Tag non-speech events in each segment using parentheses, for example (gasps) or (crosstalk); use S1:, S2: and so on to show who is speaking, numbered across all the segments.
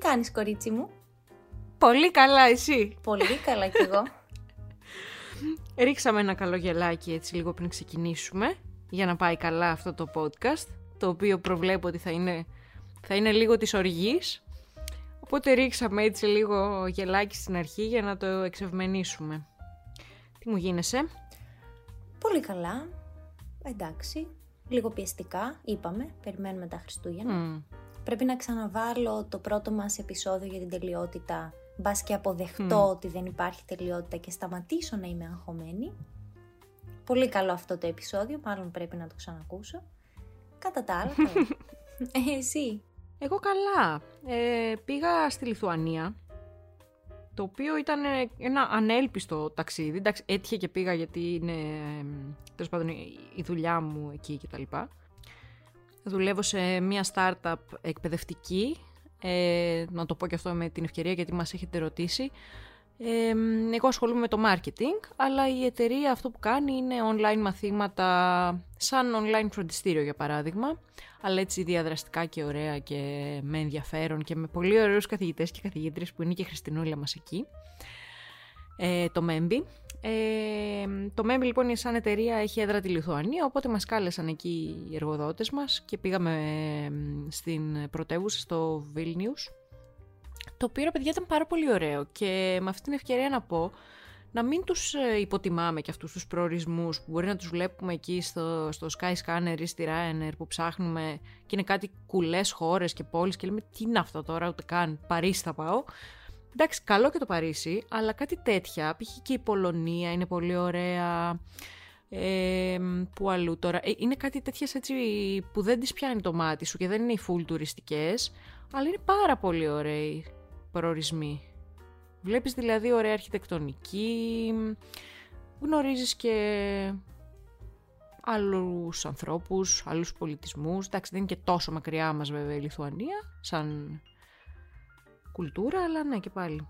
S1: κάνεις κορίτσι μου;
S2: Πολύ καλά εσύ;
S1: Πολύ καλά κι εγώ. (laughs)
S2: Ρίξαμε ένα καλό γελάκι έτσι λίγο πριν ξεκινήσουμε για να πάει καλά αυτό το podcast το οποίο προβλέπω ότι θα είναι, θα είναι λίγο της οργής οπότε ρίξαμε έτσι λίγο γελάκι στην αρχή για να το εξευμενήσουμε. Τι μου γίνεσαι;
S1: Πολύ καλά. Εντάξει. Λίγο πιεστικά, είπαμε. Περιμένουμε τα Χριστούγεννα. Πρέπει να ξαναβάλω το πρώτο μας επεισόδιο για την τελειότητα. Μπας και αποδεχτώ ότι δεν υπάρχει τελειότητα και σταματήσω να είμαι αγχωμένη. Πολύ καλό αυτό το επεισόδιο, μάλλον πρέπει να το ξανακούσω. Κατά τα άλλα, καλά. (laughs) ε, εσύ;
S2: Εγώ καλά. Ε, πήγα στη Λιθουανία, το οποίο ήταν ένα ανέλπιστο ταξίδι. Εντάξει, έτυχε και πήγα γιατί είναι, τέλος πάντων, η δουλειά μου εκεί κτλ. Δουλεύω σε μια startup εκπαιδευτική, ε, να το πω και αυτό με την ευκαιρία γιατί μας έχετε ρωτήσει. Ε, εγώ ασχολούμαι με το marketing, αλλά η εταιρεία αυτό που κάνει είναι online μαθήματα, σαν online φροντιστήριο για παράδειγμα, αλλά έτσι διαδραστικά και ωραία και με ενδιαφέρον και με πολύ ωραίους καθηγητές και καθηγήτρες που είναι και η Χριστινούλα μας εκεί, ε, το Membi. Ε, το Membi λοιπόν σαν εταιρεία έχει έδρα τη Λιθουανία, οπότε μας κάλεσαν εκεί οι εργοδότες μας και πήγαμε στην πρωτεύουσα στο Vilnius, το οποίο ρε παιδιά ήταν πάρα πολύ ωραίο και με αυτή την ευκαιρία να πω να μην τους ε, υποτιμάμε και αυτούς τους προορισμούς που μπορεί να τους βλέπουμε εκεί στο, στο Skyscanner ή στη Ryanair που ψάχνουμε και είναι κάτι κουλές χώρες και πόλεις και λέμε τι είναι αυτό τώρα ούτε καν, Παρίσι θα πάω. Εντάξει, καλό και το Παρίσι, αλλά κάτι τέτοια, π.χ. και η Πολωνία είναι πολύ ωραία, ε, που αλλού τώρα, ε, είναι κάτι τέτοιες έτσι που δεν τις πιάνει το μάτι σου και δεν είναι οι full τουριστικές, αλλά είναι πάρα πολύ ωραίοι προορισμοί. Βλέπεις δηλαδή ωραία αρχιτεκτονική, γνωρίζεις και άλλους ανθρώπους, άλλους πολιτισμούς. Εντάξει, δεν είναι και τόσο μακριά μας βέβαια η Λιθουανία, σαν κουλτούρα, αλλά ναι και πάλι.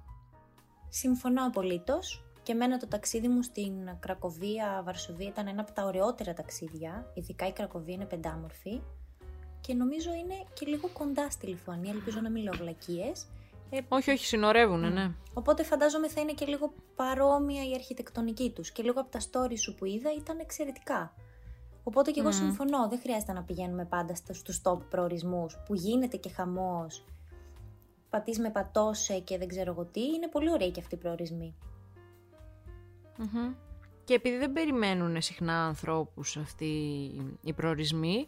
S1: Συμφωνώ απολύτως. Και εμένα το ταξίδι μου στην Κρακοβία, Βαρσοβία ήταν ένα από τα ωραιότερα ταξίδια. Ειδικά η Κρακοβία είναι πεντάμορφη. Και νομίζω είναι και λίγο κοντά στη Λιθουανία. Ελπίζω να μην λέω βλακίες.
S2: Ε, όχι, όχι, συνορεύουν, ναι.
S1: Οπότε φαντάζομαι θα είναι και λίγο παρόμοια η αρχιτεκτονική τους. Και λίγο από τα stories σου που είδα ήταν εξαιρετικά. Οπότε και εγώ συμφωνώ, δεν χρειάζεται να πηγαίνουμε πάντα στους top προορισμούς που γίνεται και χαμός. Πατείς με πατώσε και δεν ξέρω εγώ τι, είναι πολύ ωραίοι και αυτοί οι προορισμοι
S2: Και επειδή δεν περιμένουν συχνά ανθρώπους αυτοί οι προορισμοί,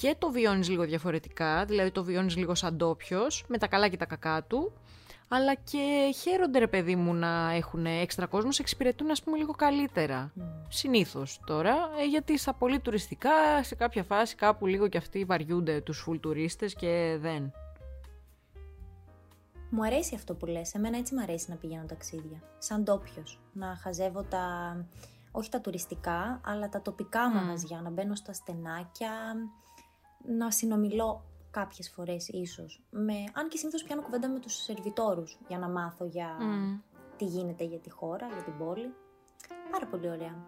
S2: και το βιώνεις λίγο διαφορετικά, δηλαδή το βιώνεις λίγο σαν ντόπιος, με τα καλά και τα κακά του, αλλά και χαίρονται ρε παιδί μου να έχουν έξτρα κόσμο, σε εξυπηρετούν ας πούμε λίγο καλύτερα. Mm. Συνήθως τώρα, ε, γιατί στα πολύ τουριστικά, σε κάποια φάση κάπου λίγο και αυτοί βαριούνται τους φουλ τουρίστες και δεν.
S1: Μου αρέσει αυτό που λες, εμένα έτσι μου αρέσει να πηγαίνω ταξίδια, σαν ντόπιος. να χαζεύω τα, όχι τα τουριστικά, αλλά τα τοπικά mm. μαγαζιά, να μπαίνω στα στενάκια, να συνομιλώ κάποιες φορές ίσως. Με, αν και συνήθως πιάνω κουβέντα με τους σερβιτόρους για να μάθω για τι γίνεται για τη χώρα, για την πόλη. Πάρα πολύ ωραία.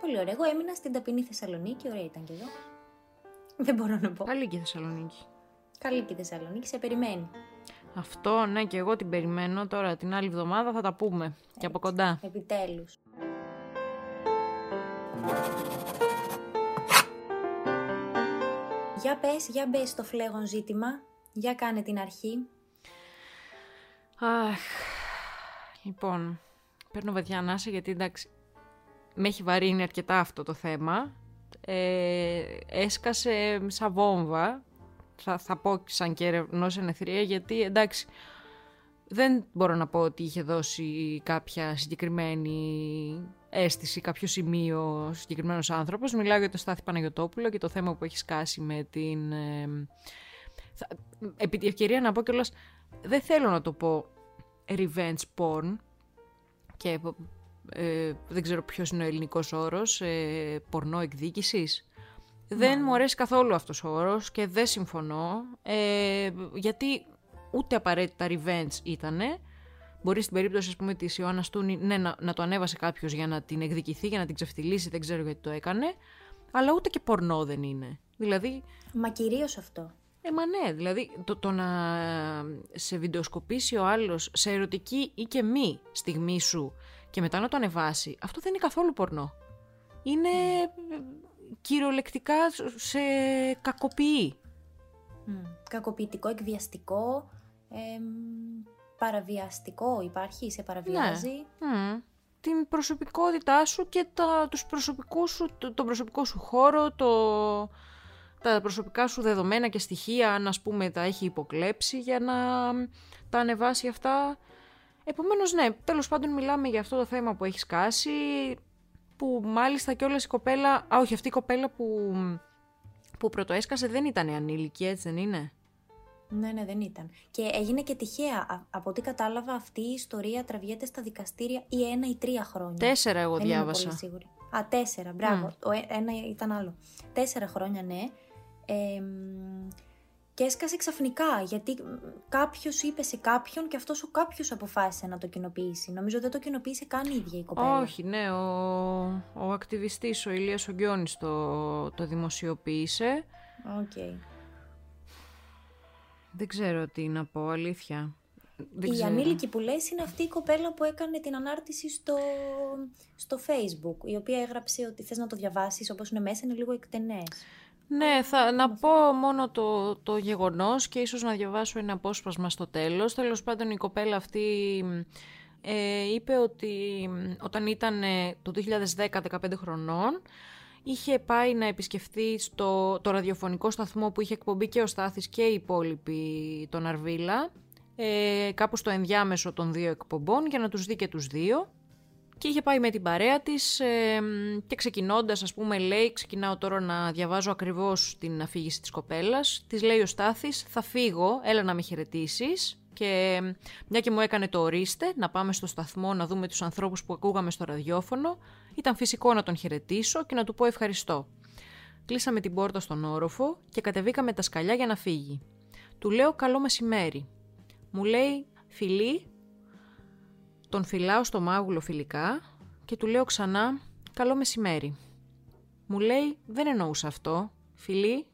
S1: Πολύ ωραία. Εγώ έμεινα στην ταπεινή Θεσσαλονίκη, ωραία ήταν και εδώ. Δεν μπορώ να πω.
S2: Καλή και η Θεσσαλονίκη.
S1: Καλή και η Θεσσαλονίκη, σε περιμένει.
S2: Αυτό, ναι, και εγώ την περιμένω τώρα. Την άλλη εβδομάδα θα τα πούμε. Έτσι, και από κοντά.
S1: Επιτέλους. Για πες, για μπες στο φλέγον ζήτημα. Για κάνε την αρχή.
S2: Αχ, λοιπόν, παίρνω βαθιά ανάσα γιατί εντάξει, με έχει βαρύνει αρκετά αυτό το θέμα. Ε, έσκασε σαν βόμβα, θα, θα πω σαν και ερευνός ενεθρία, γιατί εντάξει, δεν μπορώ να πω ότι είχε δώσει κάποια συγκεκριμένη αίσθηση, κάποιο σημείο συγκεκριμένος άνθρωπος. Μιλάω για τον Στάθη Παναγιοτόπουλο και το θέμα που έχει σκάσει με την. Ε, επί τη ευκαιρία να πω κιόλας, δεν θέλω να το πω revenge porn και ε, δεν ξέρω ποιος είναι ο ελληνικός όρος, ε, πορνό εκδίκησης. Δεν μου αρέσει καθόλου αυτός ο όρος και δεν συμφωνώ, ε, γιατί ούτε απαραίτητα revenge ήτανε, Μπορεί στην περίπτωση ας πούμε, της Ιωάννας Τούνη ναι, να, να το ανέβασε κάποιος για να την εκδικηθεί, για να την ξεφτυλίσει, δεν ξέρω γιατί το έκανε. Αλλά ούτε και πορνό δεν είναι. Δηλαδή.
S1: Μα κυρίως αυτό.
S2: Ε, μα ναι, δηλαδή το, το να σε βιντεοσκοπήσει ο άλλος σε ερωτική ή και μη στιγμή σου και μετά να το ανεβάσει, αυτό δεν είναι καθόλου πορνό. Είναι mm. Κυριολεκτικά σε κακοποιεί.
S1: Mm. Κακοποιητικό, εκβιαστικό, παραβιαστικό υπάρχει, σε παραβιάζει.
S2: Ναι. Την προσωπικότητά σου και τα, τους προσωπικούς σου, το, τον προσωπικό σου χώρο, το, τα προσωπικά σου δεδομένα και στοιχεία, αν ας πούμε τα έχει υποκλέψει για να τα ανεβάσει αυτά. Επομένως ναι, τέλος πάντων μιλάμε για αυτό το θέμα που έχει σκάσει, που μάλιστα και όλες η κοπέλα, α όχι αυτή η κοπέλα που, που πρωτοέσκασε δεν ήταν ανήλικη, έτσι δεν είναι;
S1: Ναι, ναι, δεν ήταν. Και έγινε και τυχαία. Από ό,τι κατάλαβα, αυτή η ιστορία τραβιέται στα δικαστήρια ή ένα ή τρία χρόνια.
S2: Τέσσερα, εγώ
S1: δεν
S2: διάβασα.
S1: Είμαι πολύ σίγουρη. Α, τέσσερα, μπράβο. Mm. ένα ήταν άλλο. Τέσσερα χρόνια, ναι. Ε, και έσκασε ξαφνικά, γιατί κάποιος είπε σε κάποιον και αυτός ο κάποιος αποφάσισε να το κοινοποιήσει. Νομίζω δεν το κοινοποίησε καν η ίδια η κοπέλα.
S2: Όχι, ναι, ο, ο ακτιβιστής, ο Ηλίας Ογκιόνης το, το δημοσιοποίησε.
S1: Okay.
S2: Δεν ξέρω τι να πω, αλήθεια. Δεν
S1: η ανήλικη που λες είναι αυτή η κοπέλα που έκανε την ανάρτηση στο, στο facebook, η οποία έγραψε ότι θες να το διαβάσεις όπως είναι μέσα, είναι λίγο εκτενές.
S2: Ναι, θα, να πω μόνο το, το γεγονός και ίσως να διαβάσω ένα απόσπασμα στο τέλος. Τέλος πάντων η κοπέλα αυτή ε, είπε ότι όταν ήταν ε, το 2010-15 χρονών είχε πάει να επισκεφθεί στο, το ραδιοφωνικό σταθμό που είχε εκπομπή και ο Στάθης και οι υπόλοιποι τον Αρβίλα, ε, κάπου στο ενδιάμεσο των δύο εκπομπών για να τους δει και τους δύο. Και είχε πάει με την παρέα της ε, και ξεκινώντας ας πούμε λέει ξεκινάω τώρα να διαβάζω ακριβώς την αφήγηση της κοπέλας. Της λέει ο Στάθης θα φύγω, έλα να με χαιρετήσεις. Και μια και μου έκανε το ορίστε να πάμε στο σταθμό να δούμε τους ανθρώπους που ακούγαμε στο ραδιόφωνο, ήταν φυσικό να τον χαιρετήσω και να του πω ευχαριστώ. Κλείσαμε την πόρτα στον όροφο και κατεβήκαμε τα σκαλιά για να φύγει. Του λέω καλό μεσημέρι. Μου λέει φιλί, τον φυλάω στο μάγουλο φιλικά και του λέω ξανά καλό μεσημέρι. Μου λέει δεν εννοούσα αυτό, φιλί.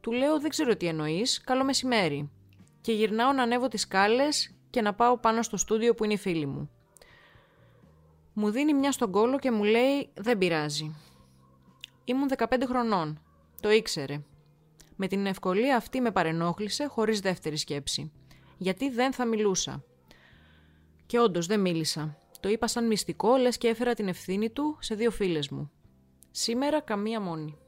S2: Του λέω δεν ξέρω τι εννοείς, καλό μεσημέρι και γυρνάω να ανέβω τις σκάλες και να πάω πάνω στο στούντιο που είναι η φίλη μου. Μου δίνει μια στον κόλο και μου λέει «Δεν πειράζει». Ήμουν 15 χρονών. Το ήξερε. Με την ευκολία αυτή με παρενόχλησε χωρίς δεύτερη σκέψη. Γιατί δεν θα μιλούσα. Και όντως δεν μίλησα. Το είπα σαν μυστικό, λες και έφερα την ευθύνη του σε δύο φίλες μου. Σήμερα καμία μόνη.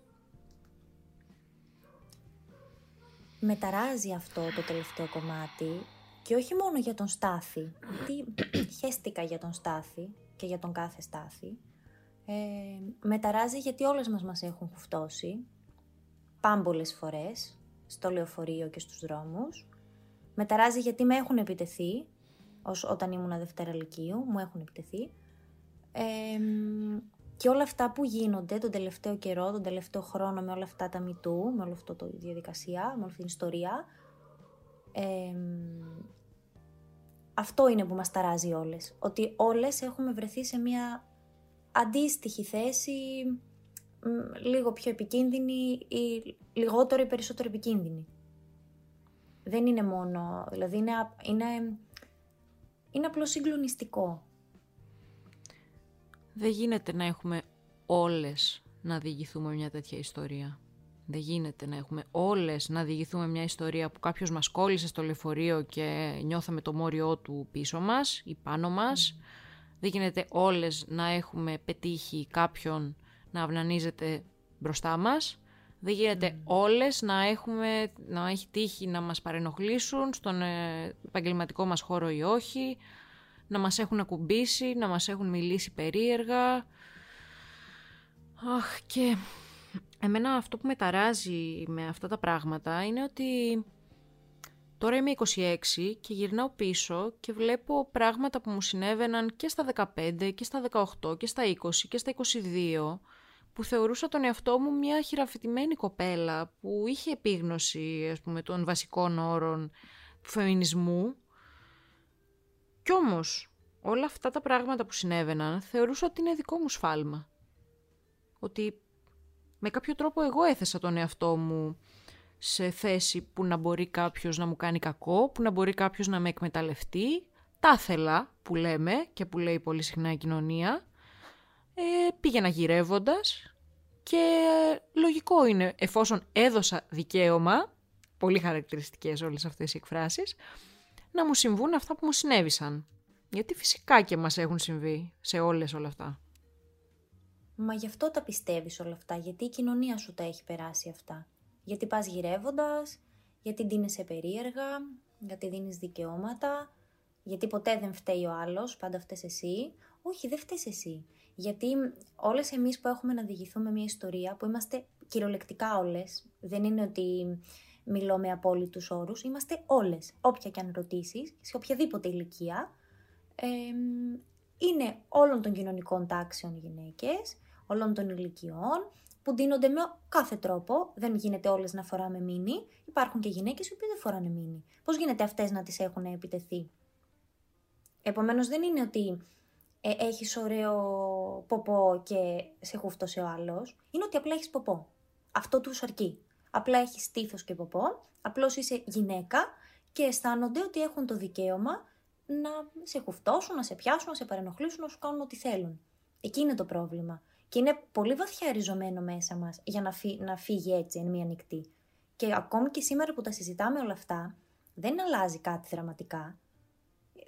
S1: μεταράζει αυτό το τελευταίο κομμάτι και όχι μόνο για τον Στάθη, γιατί (clears throat) χέστηκα για τον Στάθη και για τον κάθε Στάθη, ε, μεταράζει γιατί όλες μας μας έχουν κουφτώσει πάμπολες φορές στο λεωφορείο και στους δρόμους. Μεταράζει γιατί με έχουν επιτεθεί, ως, όταν ήμουν Δευτέρα Λυκείου, μου έχουν επιτεθεί. Ε, και όλα αυτά που γίνονται τον τελευταίο καιρό, τον τελευταίο χρόνο με όλα αυτά τα μητού, με όλη αυτή τη διαδικασία, με όλη αυτή την ιστορία, αυτό είναι που μας ταράζει όλες. Ότι όλες έχουμε βρεθεί σε μια αντίστοιχη θέση, λίγο πιο επικίνδυνη ή λιγότερο ή περισσότερο επικίνδυνη. Δεν είναι μόνο, δηλαδή είναι, είναι, είναι απλώς συγκλονιστικό
S2: δεν γίνεται να έχουμε όλες να διηγηθούμε μια τέτοια ιστορία. Δεν γίνεται να έχουμε όλες να διηγηθούμε μια ιστορία που κάποιος μας κόλλησε στο λεωφορείο και νιώθαμε το μόριό του πίσω μας ή πάνω μας. Δεν γίνεται όλες να έχουμε πετύχει κάποιον να αυνανίζεται μπροστά μας. Δεν γίνεται όλες να, έχουμε, να έχει τύχει να μας παρενοχλήσουν στον ε, επαγγελματικό μας χώρο ή όχι να μας έχουν ακουμπήσει, να μας έχουν μιλήσει περίεργα. Αχ, και εμένα αυτό που με ταράζει με αυτά τα πράγματα είναι ότι τώρα είμαι 26 και γυρνάω πίσω και βλέπω πράγματα που μου συνέβαιναν και στα 15 και στα 18 και στα 20 και στα 22 που θεωρούσα τον εαυτό μου μια χειραφετημένη κοπέλα που είχε επίγνωση ας πούμε, των βασικών όρων του φεμινισμού κι όμως όλα αυτά τα πράγματα που συνέβαιναν θεωρούσα ότι είναι δικό μου σφάλμα. Ότι με κάποιο τρόπο εγώ έθεσα τον εαυτό μου σε θέση που να μπορεί κάποιος να μου κάνει κακό, που να μπορεί κάποιος να με εκμεταλλευτεί. Τα θέλα που λέμε και που λέει πολύ συχνά η κοινωνία. Ε, πήγαινα γυρεύοντας και λογικό είναι εφόσον έδωσα δικαίωμα, πολύ χαρακτηριστικές όλες αυτές οι εκφράσεις, να μου συμβούν αυτά που μου συνέβησαν. Γιατί φυσικά και μας έχουν συμβεί σε όλες όλα αυτά.
S1: Μα γι' αυτό τα πιστεύεις όλα αυτά, γιατί η κοινωνία σου τα έχει περάσει αυτά. Γιατί πας γυρεύοντας, γιατί ντύνεσαι περίεργα, γιατί δίνεις δικαιώματα, γιατί ποτέ δεν φταίει ο άλλος, πάντα φταίς εσύ. Όχι, δεν φταίς εσύ. Γιατί όλες εμείς που έχουμε να διηγηθούμε μια ιστορία, που είμαστε κυριολεκτικά όλες, δεν είναι ότι μιλώ με απόλυτους όρους, είμαστε όλες, όποια και αν ρωτήσεις, σε οποιαδήποτε ηλικία, είναι όλων των κοινωνικών τάξεων γυναίκες, όλων των ηλικιών, που ντύνονται με κάθε τρόπο. Δεν γίνεται όλες να φοράμε μίνι. Υπάρχουν και γυναίκες οι οποίες δεν φοράνε μίνι. Πώς γίνεται αυτές να τις έχουν επιτεθεί; Επομένως, δεν είναι ότι ε, έχεις ωραίο ποπό και σε χούφτωσε ο άλλος. Είναι ότι απλά έχεις ποπό. Αυτό τους αρκεί. Απλά έχεις στήθος και ποπό. Απλώς είσαι γυναίκα και αισθάνονται ότι έχουν το δικαίωμα να σε χουφτώσουν, να σε πιάσουν, να σε παρενοχλήσουν, να σου κάνουν ό,τι θέλουν. Εκεί είναι το πρόβλημα. Και είναι πολύ βαθιά ριζωμένο μέσα μας για να, να φύγει έτσι εν μία νυχτή. Και ακόμη και σήμερα που τα συζητάμε όλα αυτά, δεν αλλάζει κάτι δραματικά.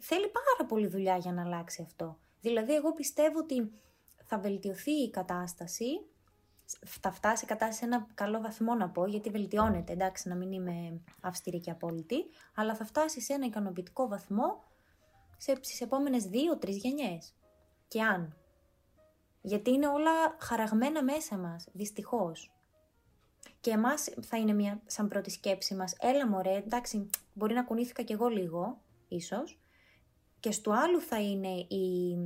S1: Θέλει πάρα πολύ δουλειά για να αλλάξει αυτό. Δηλαδή, εγώ πιστεύω ότι θα βελτιωθεί η κατάσταση, θα φτάσει η κατάσταση σε ένα καλό βαθμό να πω, γιατί βελτιώνεται, εντάξει, να μην είμαι αυστηρή και απόλυτη, αλλά θα φτάσει σε ένα ικανοποιητικό βαθμό στις επόμενες δύο-τρεις γενιές. Και αν γιατί είναι όλα χαραγμένα μέσα μας, δυστυχώς. Και εμάς θα είναι μια σαν πρώτη σκέψη μας, έλα μωρέ, εντάξει, μπορεί να κουνήθηκα κι εγώ λίγο, ίσως. Και στο άλλου θα είναι η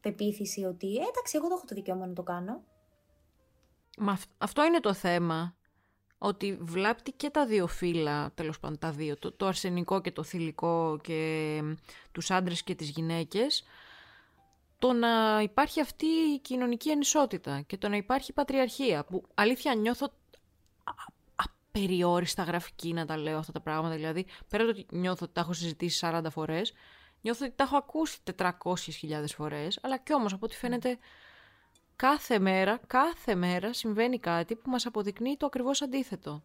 S1: πεποίθηση ότι, «Ε, εντάξει, εγώ δεν έχω το δικαίωμα να το κάνω.
S2: Μα αυτό είναι το θέμα. Ότι βλάπτει και τα δύο φύλλα, τέλος πάντων τα δύο, το, το αρσενικό και το θηλυκό και τους άντρες και τις γυναίκες, το να υπάρχει αυτή η κοινωνική ανισότητα και το να υπάρχει πατριαρχία, που αλήθεια νιώθω απεριόριστα γραφική να τα λέω αυτά τα πράγματα, δηλαδή πέρα το ότι νιώθω ότι τα έχω συζητήσει 40 φορές, νιώθω ότι τα έχω ακούσει 400.000 φορές, αλλά κι όμως από ό,τι φαίνεται κάθε μέρα, κάθε μέρα συμβαίνει κάτι που μας αποδεικνύει το ακριβώς αντίθετο.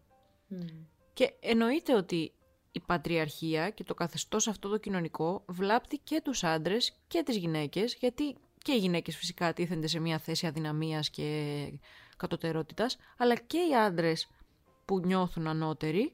S2: Και εννοείται ότι η πατριαρχία και το καθεστώς αυτό το κοινωνικό βλάπτει και τους άντρες και τις γυναίκες, γιατί και οι γυναίκες φυσικά τίθενται σε μια θέση αδυναμίας και κατωτερότητας, αλλά και οι άντρες που νιώθουν ανώτεροι,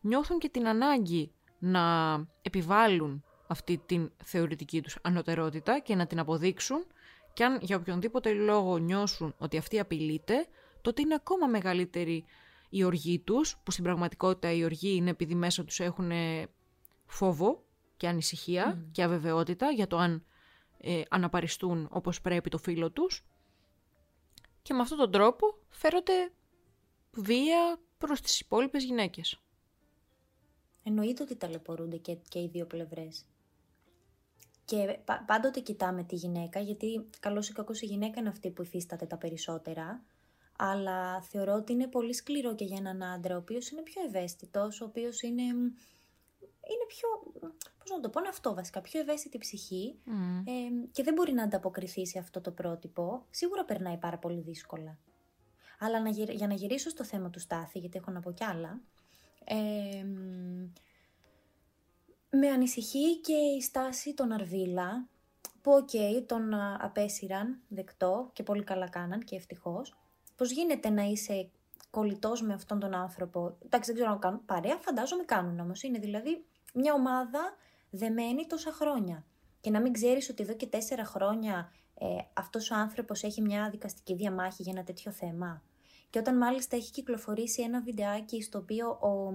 S2: νιώθουν και την ανάγκη να επιβάλλουν αυτή την θεωρητική τους ανωτερότητα και να την αποδείξουν και αν για οποιονδήποτε λόγο νιώσουν ότι αυτή απειλείται, τότε είναι ακόμα μεγαλύτερη η οργή τους, που στην πραγματικότητα η οργή είναι επειδή μέσα τους έχουν φόβο και ανησυχία και αβεβαιότητα για το αν ε, αναπαριστούν όπως πρέπει το φίλο τους και με αυτόν τον τρόπο φέρονται βία προς τις υπόλοιπες γυναίκες.
S1: Εννοείται ότι ταλαιπωρούνται και, και οι δύο πλευρές. Και πάντοτε κοιτάμε τη γυναίκα, γιατί καλώς ή κακώς η γυναίκα είναι αυτή που υφίσταται τα περισσότερα, αλλά θεωρώ ότι είναι πολύ σκληρό και για έναν άντρα, ο οποίος είναι πιο ευαίσθητος, ο οποίος είναι, είναι πιο, πώς να το πω, είναι αυτό βασικά, πιο ευαίσθητη ψυχή ε, και δεν μπορεί να ανταποκριθεί σε αυτό το πρότυπο. Σίγουρα περνάει πάρα πολύ δύσκολα. Αλλά να, για να γυρίσω στο θέμα του Στάθη, γιατί έχω να πω κι άλλα, ε, με ανησυχεί και η στάση των Αρβύλα, που OK, okay, τον απέσυραν, δεκτό και πολύ καλά κάναν και ευτυχώς, Πώς γίνεται να είσαι κολλητός με αυτόν τον άνθρωπο; Εντάξει, δεν ξέρω αν κάνουν παρέα, φαντάζομαι κάνουν όμως. Είναι δηλαδή μια ομάδα δεμένη τόσα χρόνια. Και να μην ξέρεις ότι εδώ και τέσσερα χρόνια ε, αυτός ο άνθρωπος έχει μια δικαστική διαμάχη για ένα τέτοιο θέμα. Και όταν μάλιστα έχει κυκλοφορήσει ένα βιντεάκι στο οποίο ο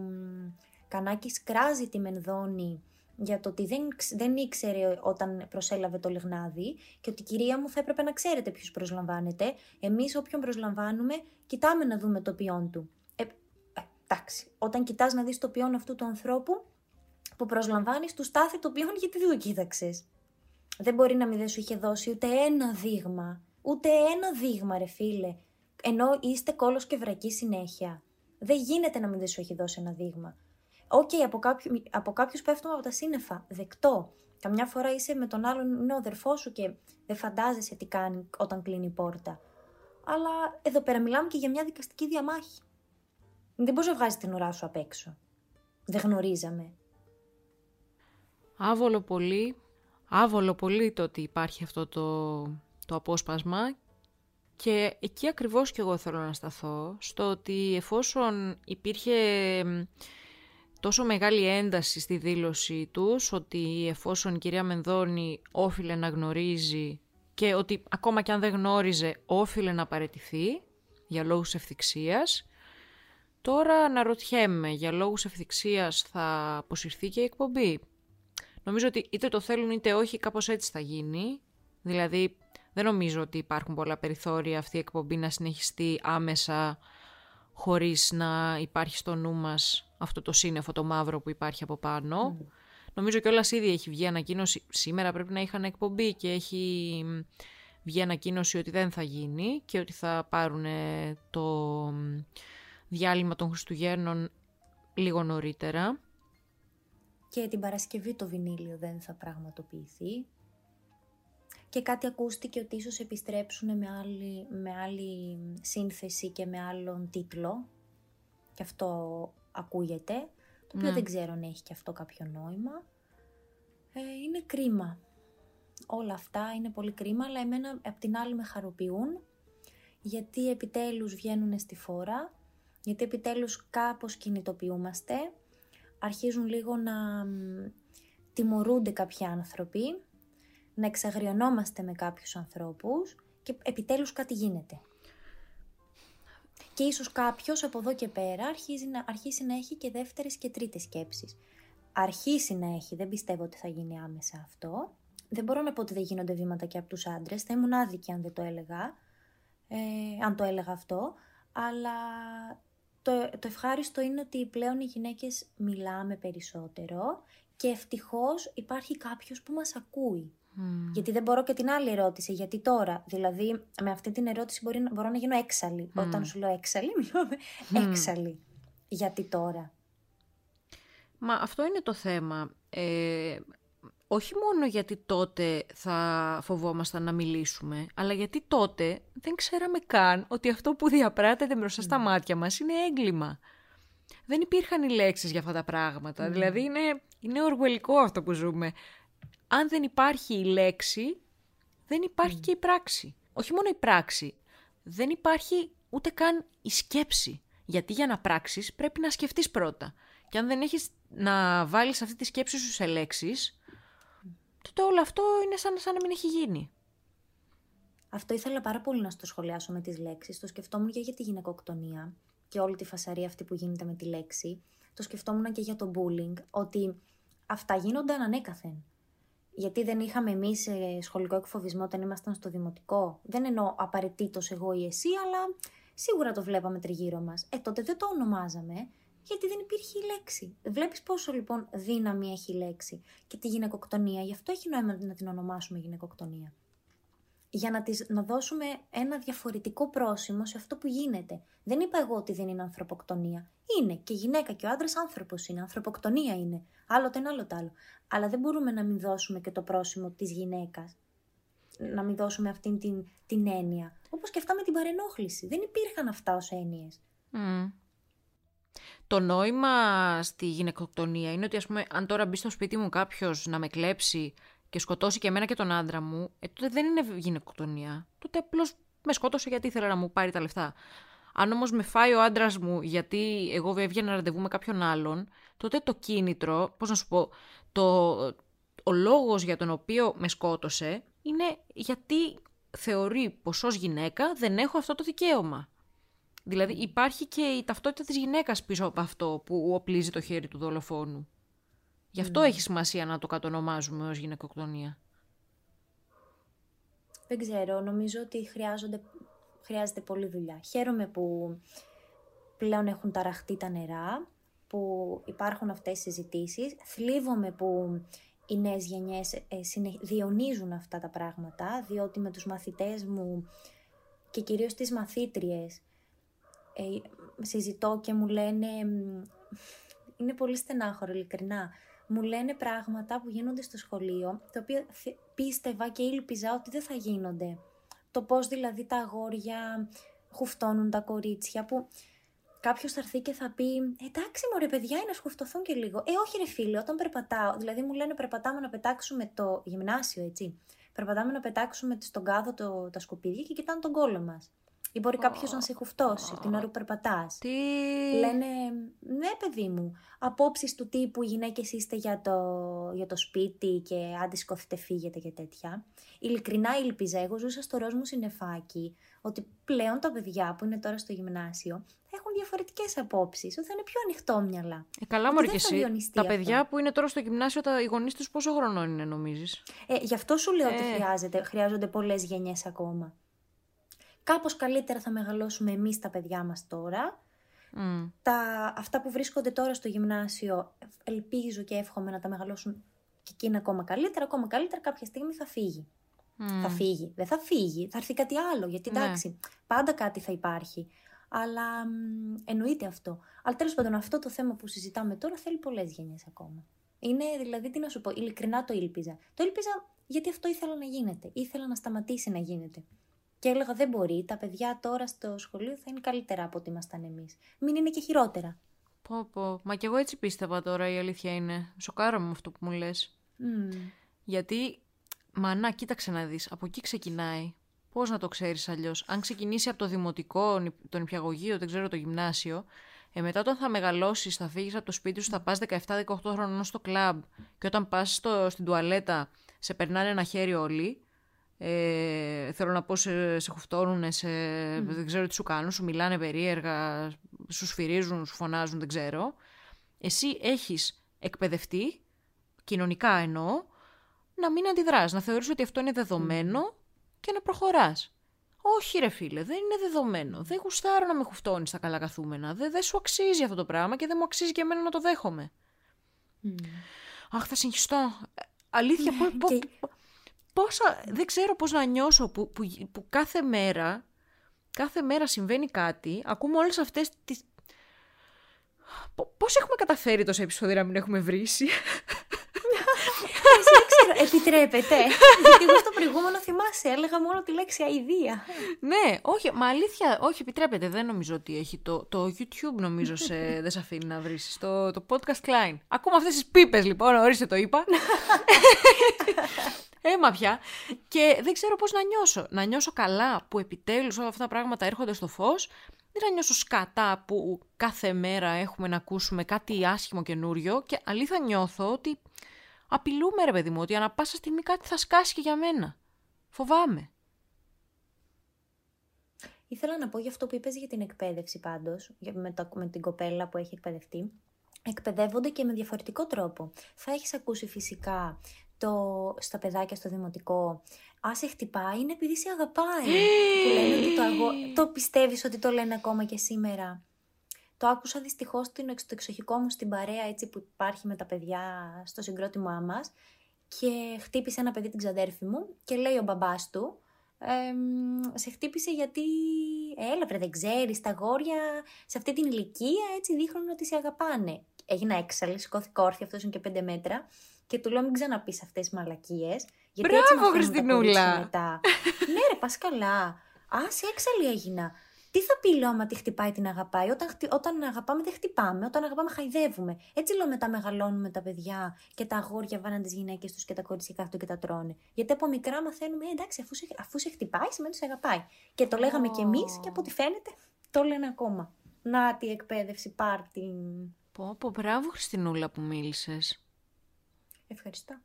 S1: Κανάκης κράζει τη Μενδώνη για το ότι δεν, δεν ήξερε όταν προσέλαβε το λιγνάδι και ότι κυρία μου θα έπρεπε να ξέρετε ποιους προσλαμβάνετε. Εμείς όποιον προσλαμβάνουμε κοιτάμε να δούμε το ποιόν του. Ε, ε, εντάξει, όταν κοιτάς να δεις το ποιόν αυτού του ανθρώπου που προσλαμβάνεις του στάθη το ποιόν γιατί δεν το κοίταξες. Δεν μπορεί να μην δεν σου είχε δώσει ούτε ένα δείγμα. Ούτε ένα δείγμα ρε φίλε. Ενώ είστε κόλος και βρακή συνέχεια. Δεν γίνεται να μην σου έχει δώσει ένα δείγμα. OK, okay, από, κάποιου, από κάποιους πέφτουμε από τα σύννεφα, δεκτό. Καμιά φορά είσαι με τον άλλον, είναι ο αδερφός σου και δεν φαντάζεσαι τι κάνει όταν κλείνει η πόρτα. Αλλά εδώ πέρα μιλάμε και για μια δικαστική διαμάχη. Δεν μπορείς να βγάζεις την ουρά σου απ' έξω. Δεν γνωρίζαμε.
S2: Άβολο πολύ, άβολο πολύ το ότι υπάρχει αυτό το, το απόσπασμα και εκεί ακριβώς και εγώ θέλω να σταθώ, στο ότι εφόσον υπήρχε τόσο μεγάλη ένταση στη δήλωση τους, ότι εφόσον η κυρία Μενδώνη όφιλε να γνωρίζει και ότι ακόμα και αν δεν γνώριζε όφιλε να παρετηθεί για λόγους ευθυξίας, τώρα αναρωτιέμαι για λόγους ευθυξίας θα αποσυρθεί και η εκπομπή; Νομίζω ότι είτε το θέλουν είτε όχι κάπως έτσι θα γίνει, δηλαδή δεν νομίζω ότι υπάρχουν πολλά περιθώρια αυτή η εκπομπή να συνεχιστεί άμεσα χωρίς να υπάρχει στο νου μας αυτό το σύννεφο το μαύρο που υπάρχει από πάνω. Mm. Νομίζω και όλα ήδη έχει βγει ανακοίνωση. Σήμερα πρέπει να είχαν εκπομπή και έχει βγει ανακοίνωση ότι δεν θα γίνει και ότι θα πάρουν το διάλειμμα των Χριστουγέννων λίγο νωρίτερα.
S1: Και την Παρασκευή το βινίλιο δεν θα πραγματοποιηθεί. Και κάτι ακούστηκε ότι ίσως επιστρέψουν με άλλη, με άλλη σύνθεση και με άλλον τίτλο. Και αυτό ακούγεται. Το οποίο ναι. δεν ξέρω αν έχει και αυτό κάποιο νόημα. Ε, είναι κρίμα. Όλα αυτά είναι πολύ κρίμα, αλλά εμένα απ' την άλλη με χαροποιούν. Γιατί επιτέλους βγαίνουν στη φόρα. Γιατί επιτέλους κάπως κινητοποιούμαστε. Αρχίζουν λίγο να τιμωρούνται κάποιοι άνθρωποι να εξαγριωνόμαστε με κάποιους ανθρώπους και επιτέλους κάτι γίνεται. Και ίσως κάποιος από εδώ και πέρα αρχίζει να, αρχίσει να έχει και δεύτερες και τρίτες σκέψεις. Αρχίσει να έχει, δεν πιστεύω ότι θα γίνει άμεσα αυτό. Δεν μπορώ να πω ότι δεν γίνονται βήματα και από τους άντρες, θα ήμουν άδικη αν δεν το έλεγα, ε, αν το έλεγα αυτό, αλλά το, το ευχάριστο είναι ότι πλέον οι γυναίκες μιλάμε περισσότερο και ευτυχώς υπάρχει κάποιος που μας ακούει. Γιατί δεν μπορώ και την άλλη ερώτηση. Γιατί τώρα, δηλαδή, με αυτή την ερώτηση μπορεί, μπορώ να γίνω έξαλλη. Όταν σου λέω έξαλλη, (laughs) μιλώ με έξαλλη. Γιατί τώρα;
S2: Μα αυτό είναι το θέμα. Ε, όχι μόνο γιατί τότε θα φοβόμασταν να μιλήσουμε, αλλά γιατί τότε δεν ξέραμε καν ότι αυτό που διαπράτεται μπροστά στα μάτια μας είναι έγκλημα. Δεν υπήρχαν οι λέξεις για αυτά τα πράγματα. Δηλαδή είναι, είναι οργουελικό αυτό που ζούμε αν δεν υπάρχει η λέξη, δεν υπάρχει και η πράξη. Όχι μόνο η πράξη, δεν υπάρχει ούτε καν η σκέψη. Γιατί για να πράξεις πρέπει να σκεφτείς πρώτα. Και αν δεν έχεις να βάλεις αυτή τη σκέψη σου σε λέξεις, τότε όλο αυτό είναι σαν, σαν να μην έχει γίνει.
S1: Αυτό ήθελα πάρα πολύ να στο σχολιάσω με τις λέξεις. Το σκεφτόμουν και για τη γυναικοκτονία και όλη τη φασαρία αυτή που γίνεται με τη λέξη. Το σκεφτόμουν και για το bullying, ότι αυτά γίνονταν ανέκαθεν γιατί δεν είχαμε εμείς ε, σχολικό εκφοβισμό όταν ήμασταν στο δημοτικό. Δεν εννοώ απαραίτητος εγώ ή εσύ, αλλά σίγουρα το βλέπαμε τριγύρω μας. Ε, τότε δεν το ονομάζαμε, γιατί δεν υπήρχε η λέξη. Βλέπεις πόσο λοιπόν δύναμη έχει η λέξη. Και τη γυναικοκτονία, γι' αυτό έχει νόημα να την ονομάσουμε γυναικοκτονία για να, τις, να δώσουμε ένα διαφορετικό πρόσημο σε αυτό που γίνεται. Δεν είπα εγώ ότι δεν είναι ανθρωποκτονία. Είναι και γυναίκα και ο άντρας άνθρωπος είναι. Ανθρωποκτονία είναι. Άλλο το ένα, άλλο το άλλο. Αλλά δεν μπορούμε να μην δώσουμε και το πρόσημο της γυναίκας. Να μην δώσουμε αυτήν την, την έννοια. Όπως και αυτά με την παρενόχληση. Δεν υπήρχαν αυτά ως έννοιες.
S2: Το νόημα στη γυναικοκτονία είναι ότι, ας πούμε, αν τώρα μπει στο σπίτι μου κάποιος να με κλέψει και σκοτώσει και εμένα και τον άντρα μου, ε, τότε δεν είναι γυναικοκτονία. Τότε απλώς με σκότωσε γιατί ήθελε να μου πάρει τα λεφτά. Αν όμως με φάει ο άντρας μου γιατί εγώ έβγαινα ραντεβού με κάποιον άλλον, τότε το κίνητρο, πώς να σου πω, το, ο λόγος για τον οποίο με σκότωσε είναι γιατί θεωρεί πως ως γυναίκα δεν έχω αυτό το δικαίωμα. Δηλαδή υπάρχει και η ταυτότητα της γυναίκας πίσω από αυτό που οπλίζει το χέρι του δολοφόνου. Γι' αυτό ναι. έχει σημασία να το κατονομάζουμε ως γυναικοκτονία.
S1: Δεν ξέρω, νομίζω ότι χρειάζονται, χρειάζεται πολλή δουλειά. Χαίρομαι που πλέον έχουν ταραχτεί τα νερά, που υπάρχουν αυτές οι συζητήσεις. Θλίβομαι που οι νέες γενιές ε, διονύζουν αυτά τα πράγματα, διότι με τους μαθητές μου και κυρίως τις μαθήτριες ε, συζητώ και μου λένε, είναι πολύ στενάχωρο ειλικρινά, μου λένε πράγματα που γίνονται στο σχολείο, τα οποία πίστευα και ήλπιζα ότι δεν θα γίνονται. Το πώς δηλαδή τα αγόρια χουφτώνουν τα κορίτσια, που κάποιος θα έρθει και θα πει: Εντάξει, μωρέ, παιδιά, είναι να σκουφτωθούν και λίγο. Ε, όχι, ρε φίλε, όταν περπατάω, δηλαδή μου λένε περπατάμε να πετάξουμε το γυμνάσιο, έτσι. Περπατάμε να πετάξουμε στον κάδο το, τα σκουπίδια και κοιτάνε τον κόλο μας. Ή μπορεί κάποιος να σε χουφτώσει την ώρα που περπατάς.
S2: Τι;
S1: Λένε, ναι, παιδί μου. Απόψεις του τύπου γυναίκες είστε για το, για το σπίτι και άντε σηκωθείτε, φύγετε και τέτοια. Ειλικρινά ήλπιζα, εγώ ζούσα στο ροζ μου συνεφάκι, ότι πλέον τα παιδιά που είναι τώρα στο γυμνάσιο έχουν διαφορετικές απόψεις, ότι θα είναι πιο ανοιχτόμυαλα.
S2: Ε, καλά, Μωρή, και εσύ. Τα παιδιά που είναι τώρα στο γυμνάσιο, τα, οι γονείς τους πόσο χρονών είναι, νομίζεις;
S1: Ε, γι' αυτό σου λέω ε. ότι χρειάζεται, χρειάζονται πολλές γενιές ακόμα. Κάπως καλύτερα θα μεγαλώσουμε εμείς τα παιδιά μας τώρα.
S2: Mm.
S1: Τα, αυτά που βρίσκονται τώρα στο γυμνάσιο, ελπίζω και εύχομαι να τα μεγαλώσουν και εκείνα ακόμα καλύτερα, ακόμα καλύτερα κάποια στιγμή θα φύγει. Θα φύγει. Δεν θα φύγει, θα έρθει κάτι άλλο. Γιατί ναι. εντάξει, πάντα κάτι θα υπάρχει. Αλλά μ, εννοείται αυτό. Αλλά τέλος πάντων, αυτό το θέμα που συζητάμε τώρα θέλει πολλές γενιές ακόμα. Είναι δηλαδή, τι να σου πω, ειλικρινά το ήλπιζα. Το ήλπιζα γιατί αυτό ήθελα να γίνεται. Ήθελα να σταματήσει να γίνεται. Και έλεγα δεν μπορεί, τα παιδιά τώρα στο σχολείο θα είναι καλύτερα από ό,τι ήμασταν εμείς. Μην είναι και χειρότερα.
S2: Πω, πω. Μα κι εγώ έτσι πίστευα τώρα η αλήθεια είναι. Σοκάρομαι με αυτό που μου λες.
S1: Mm.
S2: Γιατί, μα να, κοίταξε να δεις, από εκεί ξεκινάει. Πώς να το ξέρεις αλλιώς. Αν ξεκινήσει από το δημοτικό, τον νηπιαγωγείο, δεν ξέρω το γυμνάσιο, ε, μετά όταν θα μεγαλώσεις, θα φύγεις από το σπίτι σου, θα πας 17-18 χρονών στο κλαμπ και όταν πας στην τουαλέτα, σε περνάνε ένα χέρι όλοι. Ε, θέλω να πω, σε, σε χουφτώνουν, σε, δεν ξέρω τι σου κάνουν, σου μιλάνε περίεργα, σου σφυρίζουν, σου φωνάζουν, δεν ξέρω. Εσύ έχεις εκπαιδευτεί, κοινωνικά εννοώ, να μην αντιδράς, να θεωρείς ότι αυτό είναι δεδομένο και να προχωράς. Όχι ρε φίλε, δεν είναι δεδομένο. Δεν γουστάρω να με χουφτώνεις στα καλά καθούμενα. Δεν, δεν σου αξίζει αυτό το πράγμα και δεν μου αξίζει και εμένα να το δέχομαι. Αχ, θα συγχυστώ. Ε, αλήθεια, ναι, πόσα, δεν ξέρω πώς να νιώσω που, που, που, κάθε μέρα, κάθε μέρα συμβαίνει κάτι, ακούμε όλες αυτές τις... Πώς έχουμε καταφέρει τόσα επεισόδια να μην έχουμε βρήσει.
S1: Εσύ ξέρω, επιτρέπεται. Γιατί εγώ στο προηγούμενο θυμάσαι, έλεγα μόνο τη λέξη αηδία.
S2: ναι, όχι, μα αλήθεια, όχι, επιτρέπεται. Δεν νομίζω ότι έχει το, το YouTube, νομίζω, σε, δεν σε αφήνει να βρεις. Το, το podcast Klein. Ακούμε αυτές τις πίπες, λοιπόν, ορίστε το είπα. (laughs) Έμα πια. Και δεν ξέρω πώς να νιώσω. Να νιώσω καλά που επιτέλους όλα αυτά τα πράγματα έρχονται στο φως ή να νιώσω σκατά που κάθε μέρα έχουμε να ακούσουμε κάτι άσχημο καινούριο και αλήθεια νιώθω ότι απειλούμε ρε παιδί μου ότι ανά πάσα στιγμή κάτι θα σκάσει και για μένα. Φοβάμαι.
S1: Ήθελα να πω για αυτό που είπες για την εκπαίδευση πάντως, με, με την κοπέλα που έχει εκπαιδευτεί. Εκπαιδεύονται και με διαφορετικό τρόπο. Θα έχεις ακούσει φυσικά το, στα παιδάκια στο δημοτικό «Α, σε χτυπάει» είναι επειδή σε αγαπάει. (gasps) που λένε ότι το, αγώ... το πιστεύεις ότι το λένε ακόμα και σήμερα. Το άκουσα δυστυχώς στο εξοχικό μου στην παρέα έτσι που υπάρχει με τα παιδιά στο συγκρότημά μας. Και χτύπησε ένα παιδί την ξαδέρφη μου και λέει ο μπαμπάς του. σε χτύπησε γιατί έλα βρε δεν ξέρεις τα γόρια σε αυτή την ηλικία έτσι δείχνουν ότι σε αγαπάνε έγινα έξαλλη, σηκώθηκα όρθια, αυτό είναι και πέντε μέτρα και του λέω μην ξαναπείς αυτές τις μαλακίες.
S2: Γιατί Μπράβο, Χριστινούλα!
S1: Μετά. ναι, ρε, πας καλά. Α, σε έξαλλη έγινα. Τι θα πει, λέω, άμα τη χτυπάει την αγαπάει; Όταν, όταν αγαπάμε, δεν χτυπάμε. Όταν αγαπάμε, χαϊδεύουμε. Έτσι, λέω, μετά μεγαλώνουμε τα παιδιά και τα αγόρια βάναν τις γυναίκες τους και τα κορίτσια κάτω και τα τρώνε. Γιατί από μικρά μαθαίνουμε, ε, εντάξει, αφού σε, αφού σε χτυπάει, σημαίνει ότι σε αγαπάει. Και το λέγαμε κι εμείς και από ό,τι φαίνεται το λένε ακόμα. Να τη εκπαίδευση, πάρτι.
S2: Πω, πω, μπράβο Χριστινούλα που μίλησες.
S1: Ευχαριστώ.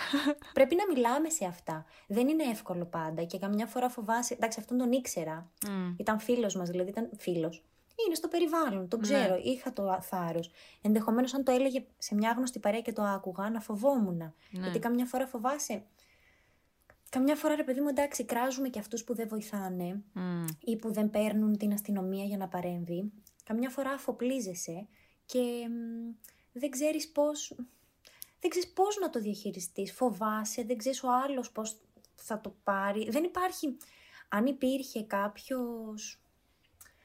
S1: (laughs) Πρέπει να μιλάμε σε αυτά. Δεν είναι εύκολο πάντα και καμιά φορά φοβάσαι. Εντάξει, αυτόν τον ήξερα. Ήταν φίλος μας, δηλαδή ήταν φίλος. Είναι στο περιβάλλον, τον ναι. ξέρω, είχα το θάρρος. Ενδεχομένως, αν το έλεγε σε μια γνωστή παρέα και το άκουγα, να φοβόμουν. Ναι. Γιατί καμιά φορά φοβάσαι. Καμιά φορά, ρε παιδί μου, εντάξει, κράζουμε και αυτούς που δεν βοηθάνε ή που δεν παίρνουν την αστυνομία για να παρέμβει. Καμιά φορά αφοπλίζεσαι και δεν ξέρεις πώς, δεν ξέρεις πώς να το διαχειριστείς, φοβάσαι, δεν ξέρεις ο άλλος πώς θα το πάρει. Δεν υπάρχει, αν υπήρχε κάποιος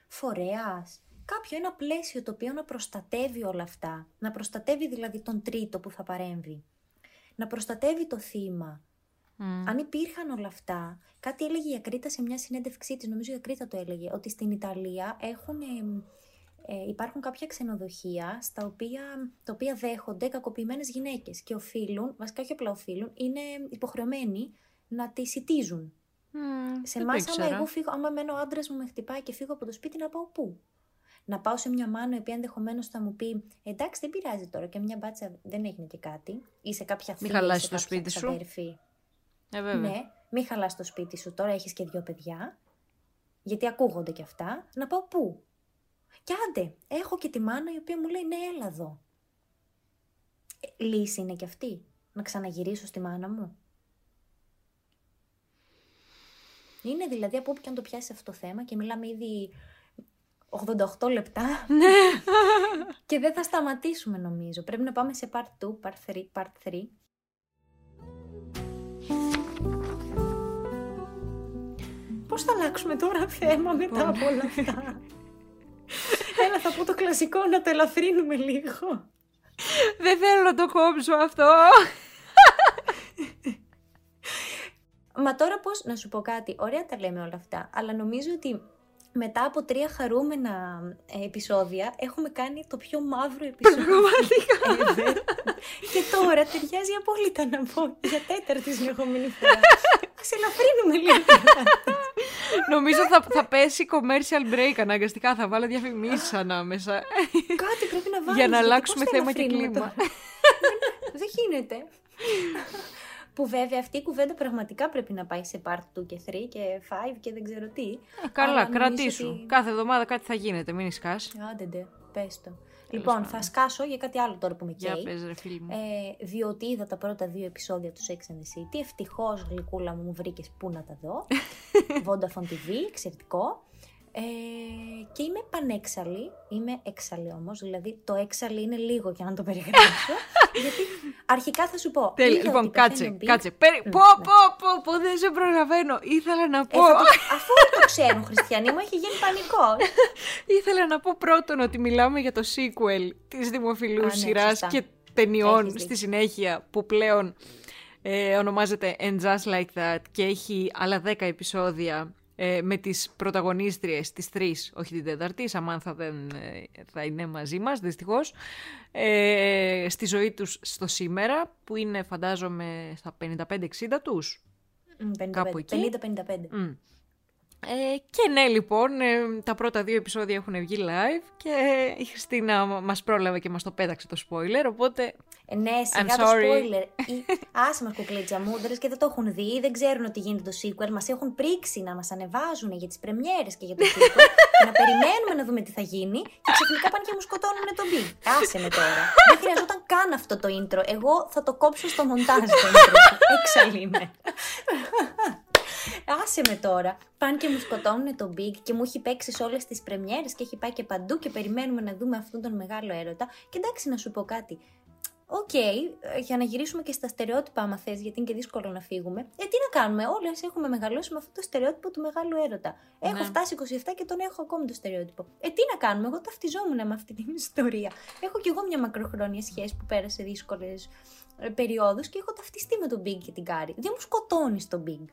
S1: φορέας, κάποιο ένα πλαίσιο το οποίο να προστατεύει όλα αυτά, να προστατεύει δηλαδή τον τρίτο που θα παρέμβει, να προστατεύει το θύμα. Αν υπήρχαν όλα αυτά, κάτι έλεγε η Ακρίτα σε μια συνέντευξή της, νομίζω η Ακρίτα το έλεγε, ότι στην Ιταλία έχουν, ε, υπάρχουν κάποια ξενοδοχεία στα οποία, τα οποία δέχονται κακοποιημένες γυναίκες και οφείλουν, βασικά όχι απλά οφείλουν, είναι υποχρεωμένοι να τις σητίζουν. σε εμάς, άμα εγώ φύγω, άμα μένω ο άντρας μου με χτυπάει και φύγω από το σπίτι, να πάω πού; Να πάω σε μια μάνα η οποία ενδεχομένως θα μου πει Εντάξει, δεν πειράζει τώρα και μια μπάτσα δεν έγινε και κάτι. Ή σε κάποια φίλη.
S2: Μην χαλάσει το σπίτι σου.
S1: Ε, βέβαια. Ναι, μην χαλάσει το σπίτι σου. Τώρα έχεις και δύο παιδιά. Γιατί ακούγονται και αυτά. Να πάω πού; Και άντε, έχω και τη μάνα η οποία μου λέει Ναι, έλα εδώ. Ε, λύση είναι και αυτή. Να ξαναγυρίσω στη μάνα μου. Είναι δηλαδή από όπου και αν το πιάσει αυτό το θέμα και μιλάμε ήδη 88 λεπτά.
S2: Ναι. (laughs)
S1: και δεν θα σταματήσουμε νομίζω. Πρέπει να πάμε σε part 2, part 3, part 3. Πώς θα αλλάξουμε τώρα θέμα μετά από όλα αυτά; (laughs) Έλα θα πω το κλασικό να το ελαφρύνουμε λίγο.
S2: Δεν θέλω να το κόψω αυτό.
S1: Μα τώρα πώς, να σου πω κάτι, ωραία τα λέμε όλα αυτά, αλλά νομίζω ότι μετά από τρία χαρούμενα ε, επεισόδια έχουμε κάνει το πιο μαύρο επεισόδιο.
S2: Πραγματικά. (laughs)
S1: και τώρα ταιριάζει απόλυτα να πω για τέταρτη συνεχόμενη φορά. (laughs) Α ελαφρύνουμε λίγο.
S2: Νομίζω θα, θα πέσει commercial break αναγκαστικά. Θα βάλω διαφημίσεις ανάμεσα.
S1: Κάτι πρέπει να βάλω.
S2: Για να αλλάξουμε θέμα και κλίμα.
S1: Δεν γίνεται. Που βέβαια αυτή η κουβέντα πραγματικά πρέπει να πάει σε part 2 και 3 και 5 και δεν ξέρω τι.
S2: Ε, καλά, κρατήσου. Ότι... Κάθε εβδομάδα κάτι θα γίνεται, μην σκάς.
S1: Άντε, ντε, πες το. Λοιπόν, θα σκάσω για κάτι άλλο τώρα που με καίει.
S2: Για πες, ρε φίλη μου.
S1: Ε, διότι είδα τα πρώτα δύο επεισόδια του Sex and the City. Ευτυχώς, γλυκούλα μου, μου βρήκες πού να τα δω. (laughs) Vodafone TV, εξαιρετικό. Ε, και είμαι πανέξαλλη, είμαι έξαλλη όμως, δηλαδή το έξαλλη είναι λίγο για να το περιγράψω. (laughs) γιατί αρχικά θα σου πω.
S2: Τέλεια, λοιπόν, κάτσε, κάτσε. Περι... πω, ναι. πω, πω, πω, δεν σε προλαβαίνω. Ήθελα να πω. Ε,
S1: αφού το ξέρουν, Χριστιανοί μου, έχει γίνει πανικό. (laughs)
S2: Ήθελα να πω πρώτον ότι μιλάμε για το sequel της δημοφιλούς ναι, σειράς και ταινιών στη συνέχεια που πλέον ε, ονομάζεται And Just Like That και έχει άλλα 10 επεισόδια ε, με τις πρωταγωνίστριες, τις τρεις, όχι την τέταρτη, η Σαμάνθα δεν ε, θα είναι μαζί μας, δυστυχώς, ε, στη ζωή τους στο σήμερα, που είναι φαντάζομαι στα 55-60 τους.
S1: 55, κάπου εκεί. 50-55.
S2: Ε, και ναι, λοιπόν, ε, τα πρώτα δύο επεισόδια έχουν βγει live και η Χριστίνα μας πρόλαβε και μας το πέταξε το spoiler, οπότε...
S1: Ε, ναι, σιγά το spoiler. Άσε μας κουκλίτσα μου, και δεν το έχουν δει, δεν ξέρουν ότι γίνεται το sequel, μας έχουν πρίξει να μας ανεβάζουν για τις πρεμιέρες και για το sequel και να περιμένουμε να δούμε τι θα γίνει και ξαφνικά πάνε και μου σκοτώνουν τον Big. Άσε με τώρα. δεν χρειαζόταν καν αυτό το intro. Εγώ θα το κόψω στο μοντάζ το intro. (laughs) Έξαλλη (laughs) Άσε με τώρα. Πάνε και μου σκοτώνουν τον Big και μου έχει παίξει σε όλες τις πρεμιέρες και έχει πάει και παντού και περιμένουμε να δούμε αυτόν τον μεγάλο έρωτα. Και εντάξει, να σου πω κάτι. OK, okay, για να γυρίσουμε και στα στερεότυπα, άμα θες, γιατί είναι και δύσκολο να φύγουμε. Ε, τι να κάνουμε, Όλες έχουμε μεγαλώσει με αυτό το στερεότυπο του μεγάλου έρωτα. Έχω ναι. φτάσει 27 και τον έχω ακόμη το στερεότυπο. Ε, τι να κάνουμε, εγώ ταυτιζόμουν με αυτή την ιστορία. Έχω κι εγώ μια μακροχρόνια σχέση που πέρασε δύσκολες περιόδους και έχω ταυτιστεί με τον Big και την Κάρι. Δεν μου σκοτώνεις τον Big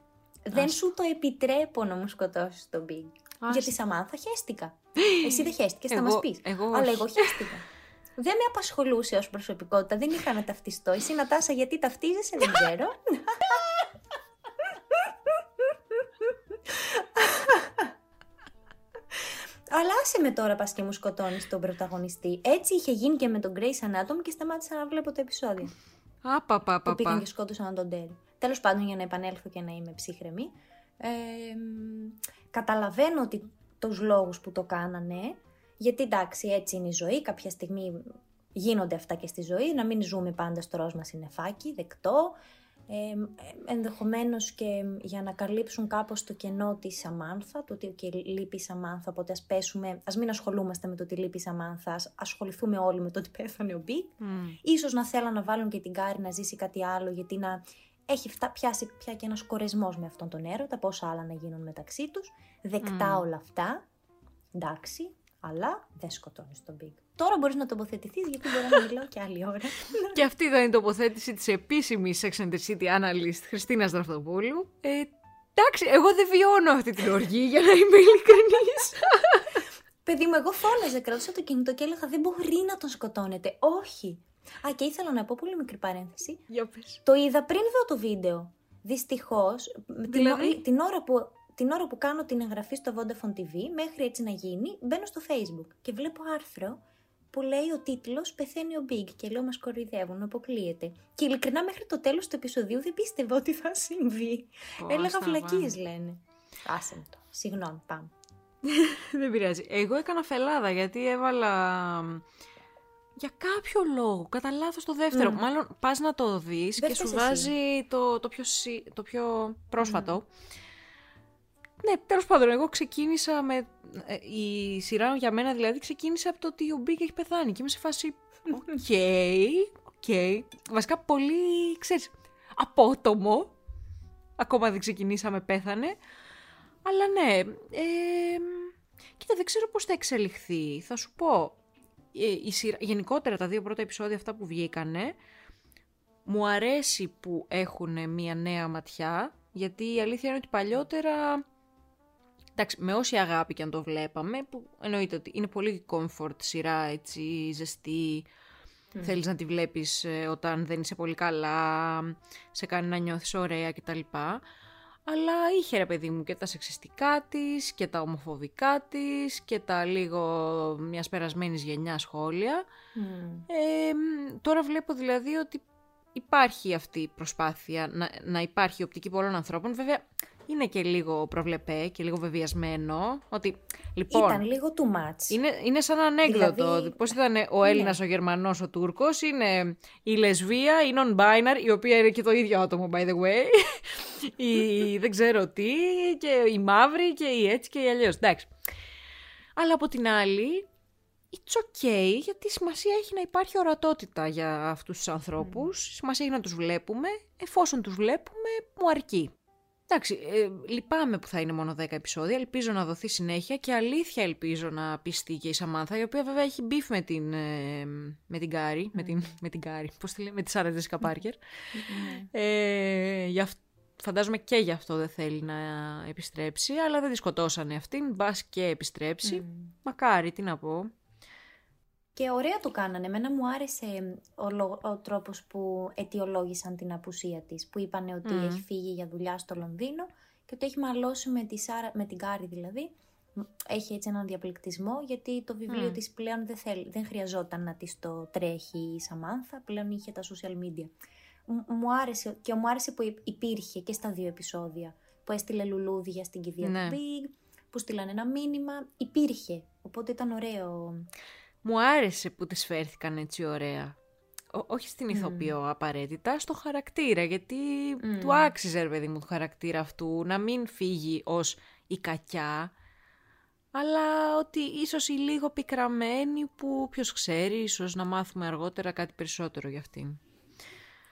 S1: δεν σου το επιτρέπω να μου σκοτώσεις τον Big. Γιατί Σαμάνθα χέστηκα. Εσύ δεν χαίστηκες, θα μας πεις. Αλλά εγώ χαίστηκα. δεν με απασχολούσε ως προσωπικότητα, δεν είχα να ταυτιστώ. Εσύ Νατάσα γιατί ταυτίζεσαι, δεν ξέρω. Αλλά άσε με τώρα πας και μου σκοτώνεις τον πρωταγωνιστή. Έτσι είχε γίνει και με τον Grace Anatomy και σταμάτησα να βλέπω το επεισόδιο.
S2: Απαπαπαπα.
S1: Που πήγαν και σκότωσαν τον Τέρι. Τέλος πάντων για να επανέλθω και να είμαι ψύχρεμη. Ε, καταλαβαίνω ότι τους λόγους που το κάνανε, γιατί εντάξει έτσι είναι η ζωή, κάποια στιγμή γίνονται αυτά και στη ζωή, να μην ζούμε πάντα στο ροζ μας συννεφάκι, δεκτό, ε, ενδεχομένως και για να καλύψουν κάπως το κενό της Σαμάνθα, το ότι και λείπει η Σαμάνθα, οπότε ας πέσουμε, ας μην ασχολούμαστε με το ότι λείπει η Σαμάνθα, ας ασχοληθούμε όλοι με το ότι πέθανε ο Μπίκ. Mm. Ίσως να θέλαν να βάλουν και την Κάρη να ζήσει κάτι άλλο, γιατί να έχει φτά, πιάσει πια και ένας κορεσμός με αυτόν τον έρωτα, πόσα άλλα να γίνουν μεταξύ τους, δεκτά όλα αυτά. εντάξει, αλλά δεν σκοτώνεις τον Big. Τώρα μπορείς να τοποθετηθείς γιατί μπορώ να μιλάω και άλλη ώρα. (laughs)
S2: και αυτή ήταν η τοποθέτηση της επίσημης Sex and the City analyst Χριστίνας Δραφτοπούλου. Ε, εντάξει, εγώ δεν βιώνω αυτή την οργή για να είμαι ειλικρινής.
S1: Παιδί μου, εγώ φώναζε, κρατούσα το κινητό και έλεγα δεν μπορεί να τον σκοτώνετε. Όχι. Α, και ήθελα να πω πολύ μικρή παρένθεση.
S2: Για πες.
S1: Το είδα πριν δω το βίντεο. Δυστυχώς, δηλαδή... την, την, ώρα που, την ώρα που κάνω την εγγραφή στο Vodafone TV, μέχρι έτσι να γίνει, μπαίνω στο Facebook και βλέπω άρθρο που λέει ο τίτλος Πεθαίνει ο Big. Και λέω Μας κοροϊδεύουν, αποκλείεται. Και ειλικρινά μέχρι το τέλος του επεισοδίου δεν πίστευα ότι θα συμβεί. Έλεγα βλακίε λένε. Άσε το. Συγγνώμη, πάμε. (laughs)
S2: δεν πειράζει. Εγώ έκανα φελάδα γιατί έβαλα για κάποιο λόγο, κατά λάθος το δεύτερο. Mm. Μάλλον πας να το δεις και σου βάζει το, το, πιο, το πιο πρόσφατο. Ναι, τέλος πάντων, εγώ ξεκίνησα με. Ε, η σειρά για μένα δηλαδή ξεκίνησε από το ότι ο Big έχει πεθάνει και είμαι σε φάση. (laughs) OK, okay, OK. Okay. Βασικά πολύ, ξέρεις, απότομο. Ακόμα δεν ξεκινήσαμε, πέθανε. Αλλά ναι, ε, κοίτα, δεν ξέρω πώς θα εξελιχθεί. Θα σου πω, ε, η σειρά, γενικότερα τα δύο πρώτα επεισόδια αυτά που βγήκανε, μου αρέσει που έχουν μία νέα ματιά, γιατί η αλήθεια είναι ότι παλιότερα, εντάξει, με όση αγάπη και αν το βλέπαμε, που εννοείται ότι είναι πολύ comfort σειρά, έτσι, ζεστή, mm. θέλεις να τη βλέπεις ε, όταν δεν είσαι πολύ καλά, σε κάνει να νιώθεις ωραία κτλ αλλά είχε ρε παιδί μου και τα σεξιστικά της και τα ομοφοβικά της και τα λίγο μιας περασμένης γενιάς σχόλια. τώρα βλέπω δηλαδή ότι υπάρχει αυτή η προσπάθεια να, να υπάρχει οπτική πολλών ανθρώπων. Βέβαια είναι και λίγο προβλεπέ και λίγο βεβαιασμένο. Ότι, λοιπόν,
S1: ήταν λίγο too much.
S2: Είναι, είναι σαν ανέκδοτο. Δηλαδή... Πώς ήταν ο Έλληνας, ο Γερμανός, ο Τούρκος. Είναι η λεσβία, η non-binary, η οποία είναι και το ίδιο άτομο, by the way. (laughs) η δεν ξέρω τι, και η μαύρη και η έτσι και η αλλιώς. Εντάξει. Αλλά από την άλλη, it's okay, γιατί σημασία έχει να υπάρχει ορατότητα για αυτούς τους ανθρώπους. Mm. Σημασία έχει να τους βλέπουμε. Εφόσον τους βλέπουμε, μου αρκεί. Εντάξει, ε, λυπάμαι που θα είναι μόνο 10 επεισόδια, ελπίζω να δοθεί συνέχεια και αλήθεια ελπίζω να πειστεί και η Σαμάνθα, η οποία βέβαια έχει beef με την, ε, με την Κάρη, με την, με την Κάρη, πώς τη λέει, με τη Σάρα Τζέσικα Πάρκερ. ε, για, φαντάζομαι και γι' αυτό δεν θέλει να επιστρέψει, αλλά δεν τη σκοτώσανε αυτήν, μπας και επιστρέψει. Μακάρι, τι να πω.
S1: Και ωραία το κάνανε. Εμένα μου άρεσε ο, ο τρόπος που αιτιολόγησαν την απουσία της. Που είπαν ότι έχει φύγει για δουλειά στο Λονδίνο και ότι έχει μαλώσει με, τη Σάρα, με την Κάρη δηλαδή. Έχει έτσι έναν διαπληκτισμό γιατί το βιβλίο mm. της πλέον δεν, θέλ, δεν χρειαζόταν να της το τρέχει η Σαμάνθα. Πλέον είχε τα social media. Μου άρεσε και μου άρεσε που υπήρχε και στα δύο επεισόδια. Που έστειλε λουλούδια στην κηδεία ναι. του Big, που στείλανε ένα μήνυμα. Υπήρχε. Οπότε ήταν ωραίο
S2: μου άρεσε που τις φέρθηκαν έτσι ωραία. όχι στην ηθοποιό απαραίτητα, στο χαρακτήρα, γιατί του άξιζε, ρε παιδί μου, του χαρακτήρα αυτού, να μην φύγει ως η κακιά, αλλά ότι ίσως η λίγο πικραμένη που ποιος ξέρει, ίσως να μάθουμε αργότερα κάτι περισσότερο για αυτήν.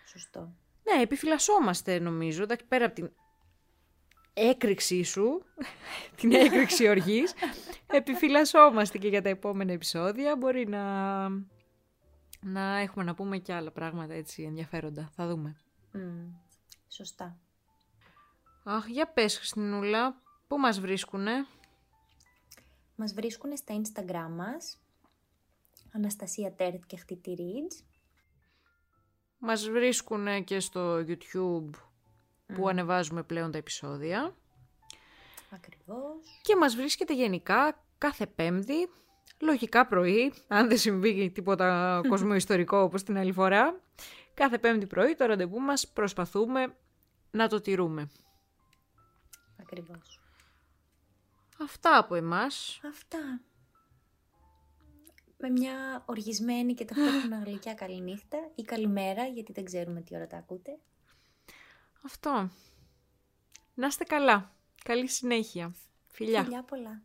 S1: Σωστό.
S2: Ναι, επιφυλασσόμαστε νομίζω, πέρα από την έκρηξή σου, (laughs) την έκρηξη οργής, επιφυλασσόμαστε και για τα επόμενα επεισόδια. Μπορεί να, να έχουμε να πούμε και άλλα πράγματα έτσι ενδιαφέροντα. Θα δούμε.
S1: σωστά.
S2: Αχ, για πες Χριστινούλα, πού μας βρίσκουνε;
S1: Μας βρίσκουνε στα Instagram μας, Αναστασία Τέρτ και Χτίτη Ρίτζ.
S2: Μας βρίσκουνε και στο YouTube που ανεβάζουμε πλέον τα επεισόδια.
S1: Ακριβώς.
S2: Και μας βρίσκεται γενικά κάθε πέμπτη, λογικά πρωί, αν δεν συμβεί τίποτα (laughs) κοσμοϊστορικό όπως την άλλη φορά. Κάθε πέμπτη πρωί το ραντεβού μας προσπαθούμε να το τηρούμε.
S1: Ακριβώς.
S2: Αυτά από εμάς.
S1: Αυτά. Με μια οργισμένη και ταυτόχρονα γλυκιά καληνύχτα ή καλημέρα, γιατί δεν ξέρουμε τι ώρα τα ακούτε.
S2: Αυτό. Να είστε καλά. Καλή συνέχεια. Φιλιά.
S1: Φιλιά πολλά.